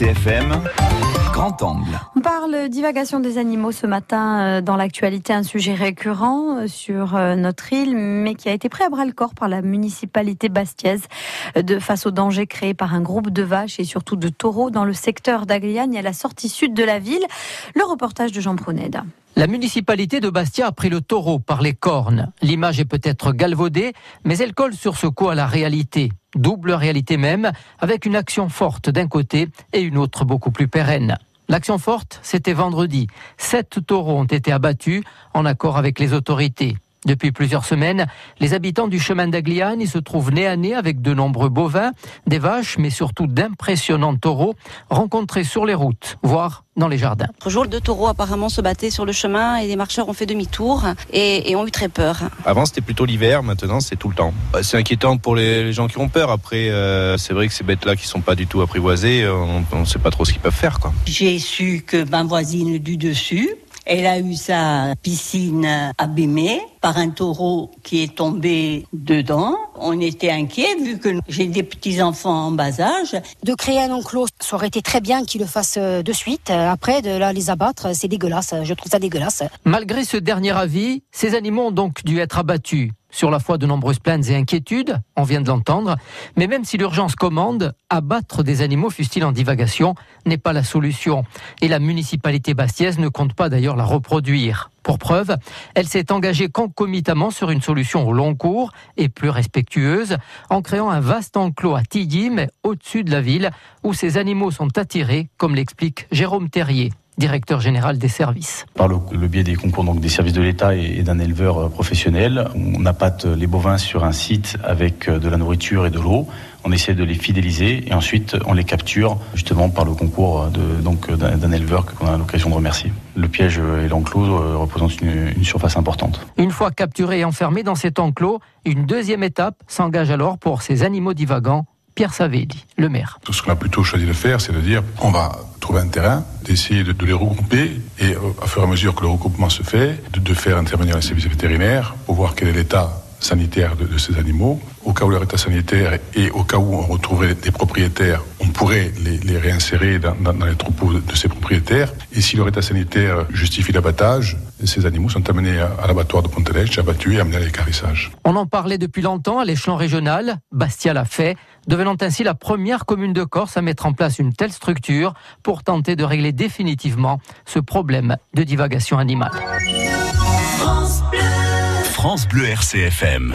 RCFM, grand angle. On parle divagation des animaux ce matin euh, dans l'actualité, un sujet récurrent euh, sur euh, notre île, mais qui a été pris à bras le corps par la municipalité bastiaise de face aux dangers créés par un groupe de vaches et surtout de taureaux dans le secteur d'Agliane et à la sortie sud de la ville. Le reportage de Jean Proneda. La municipalité de Bastia a pris le taureau par les cornes. L'image est peut-être galvaudée, mais elle colle sur ce coup à la réalité. Double réalité même, avec une action forte d'un côté et une autre beaucoup plus pérenne. L'action forte, c'était vendredi. Sept taureaux ont été abattus en accord avec les autorités. Depuis plusieurs semaines, les habitants du chemin d'Agliane se trouvent nez à nez avec de nombreux bovins, des vaches, mais surtout d'impressionnants taureaux rencontrés sur les routes, voire dans les jardins. Jour, deux taureaux apparemment se battaient sur le chemin et les marcheurs ont fait demi-tour et, et, ont eu très peur. Avant, c'était plutôt l'hiver, maintenant, c'est tout le temps. Bah, c'est inquiétant pour les, les, gens qui ont peur. Après, euh, c'est vrai que ces bêtes-là qui sont pas du tout apprivoisées, on ne sait pas trop ce qu'ils peuvent faire. J'ai su que ma voisine du dessus elle a eu sa piscine abîmée par un taureau qui est tombé dedans. On était inquiets vu que j'ai des petits-enfants en bas âge. De créer un enclos, ça aurait été très bien qu'ils le fassent de suite. Après, de là, les abattre, c'est dégueulasse. Je trouve ça dégueulasse. Malgré ce dernier avis, ces animaux ont donc dû être abattus sur la foi de nombreuses plaintes et inquiétudes, on vient de l'entendre, mais même si l'urgence commande, abattre des animaux, fût-il en divagation, n'est pas la solution. Et la municipalité bastiaise ne compte pas d'ailleurs la reproduire. Pour preuve, elle s'est engagée concomitamment sur une solution au long cours et plus respectueuse, en créant un vaste enclos à Tilly, au-dessus de la ville, où ces animaux sont attirés, comme l'explique Jérôme Terrier directeur général des services. Par le, le biais des concours donc des services de l'État et, et d'un éleveur professionnel, on appâte les bovins sur un site avec de la nourriture et de l'eau. On essaie de les fidéliser et ensuite on les capture justement par le concours de, donc d'un éleveur qu'on a l'occasion de remercier. Le piège et l'enclos représentent une, une surface importante. Une fois capturés et enfermés dans cet enclos, une deuxième étape s'engage alors pour ces animaux divagants Pierre Savelli, le maire. Tout ce qu'on a plutôt choisi de faire, c'est de dire on va trouver un terrain, d'essayer de, les regrouper et à fur et à mesure que le regroupement se fait, de faire intervenir les services vétérinaires pour voir quel est l'état sanitaire de, de, ces animaux. Au cas où leur état sanitaire et au cas où on retrouverait des propriétaires, on pourrait les, les réinsérer dans, dans, dans, les troupeaux de, ces propriétaires. Et si leur état sanitaire justifie l'abattage, ces animaux sont amenés à, à l'abattoir de Pontelèche, abattus et amenés à l'écarissage. On en parlait depuis longtemps à l'échelon régional. Bastia l'a fait, devenant ainsi la première commune de Corse à mettre en place une telle structure pour tenter de régler définitivement ce problème de divagation animale. France France Bleu RCFM.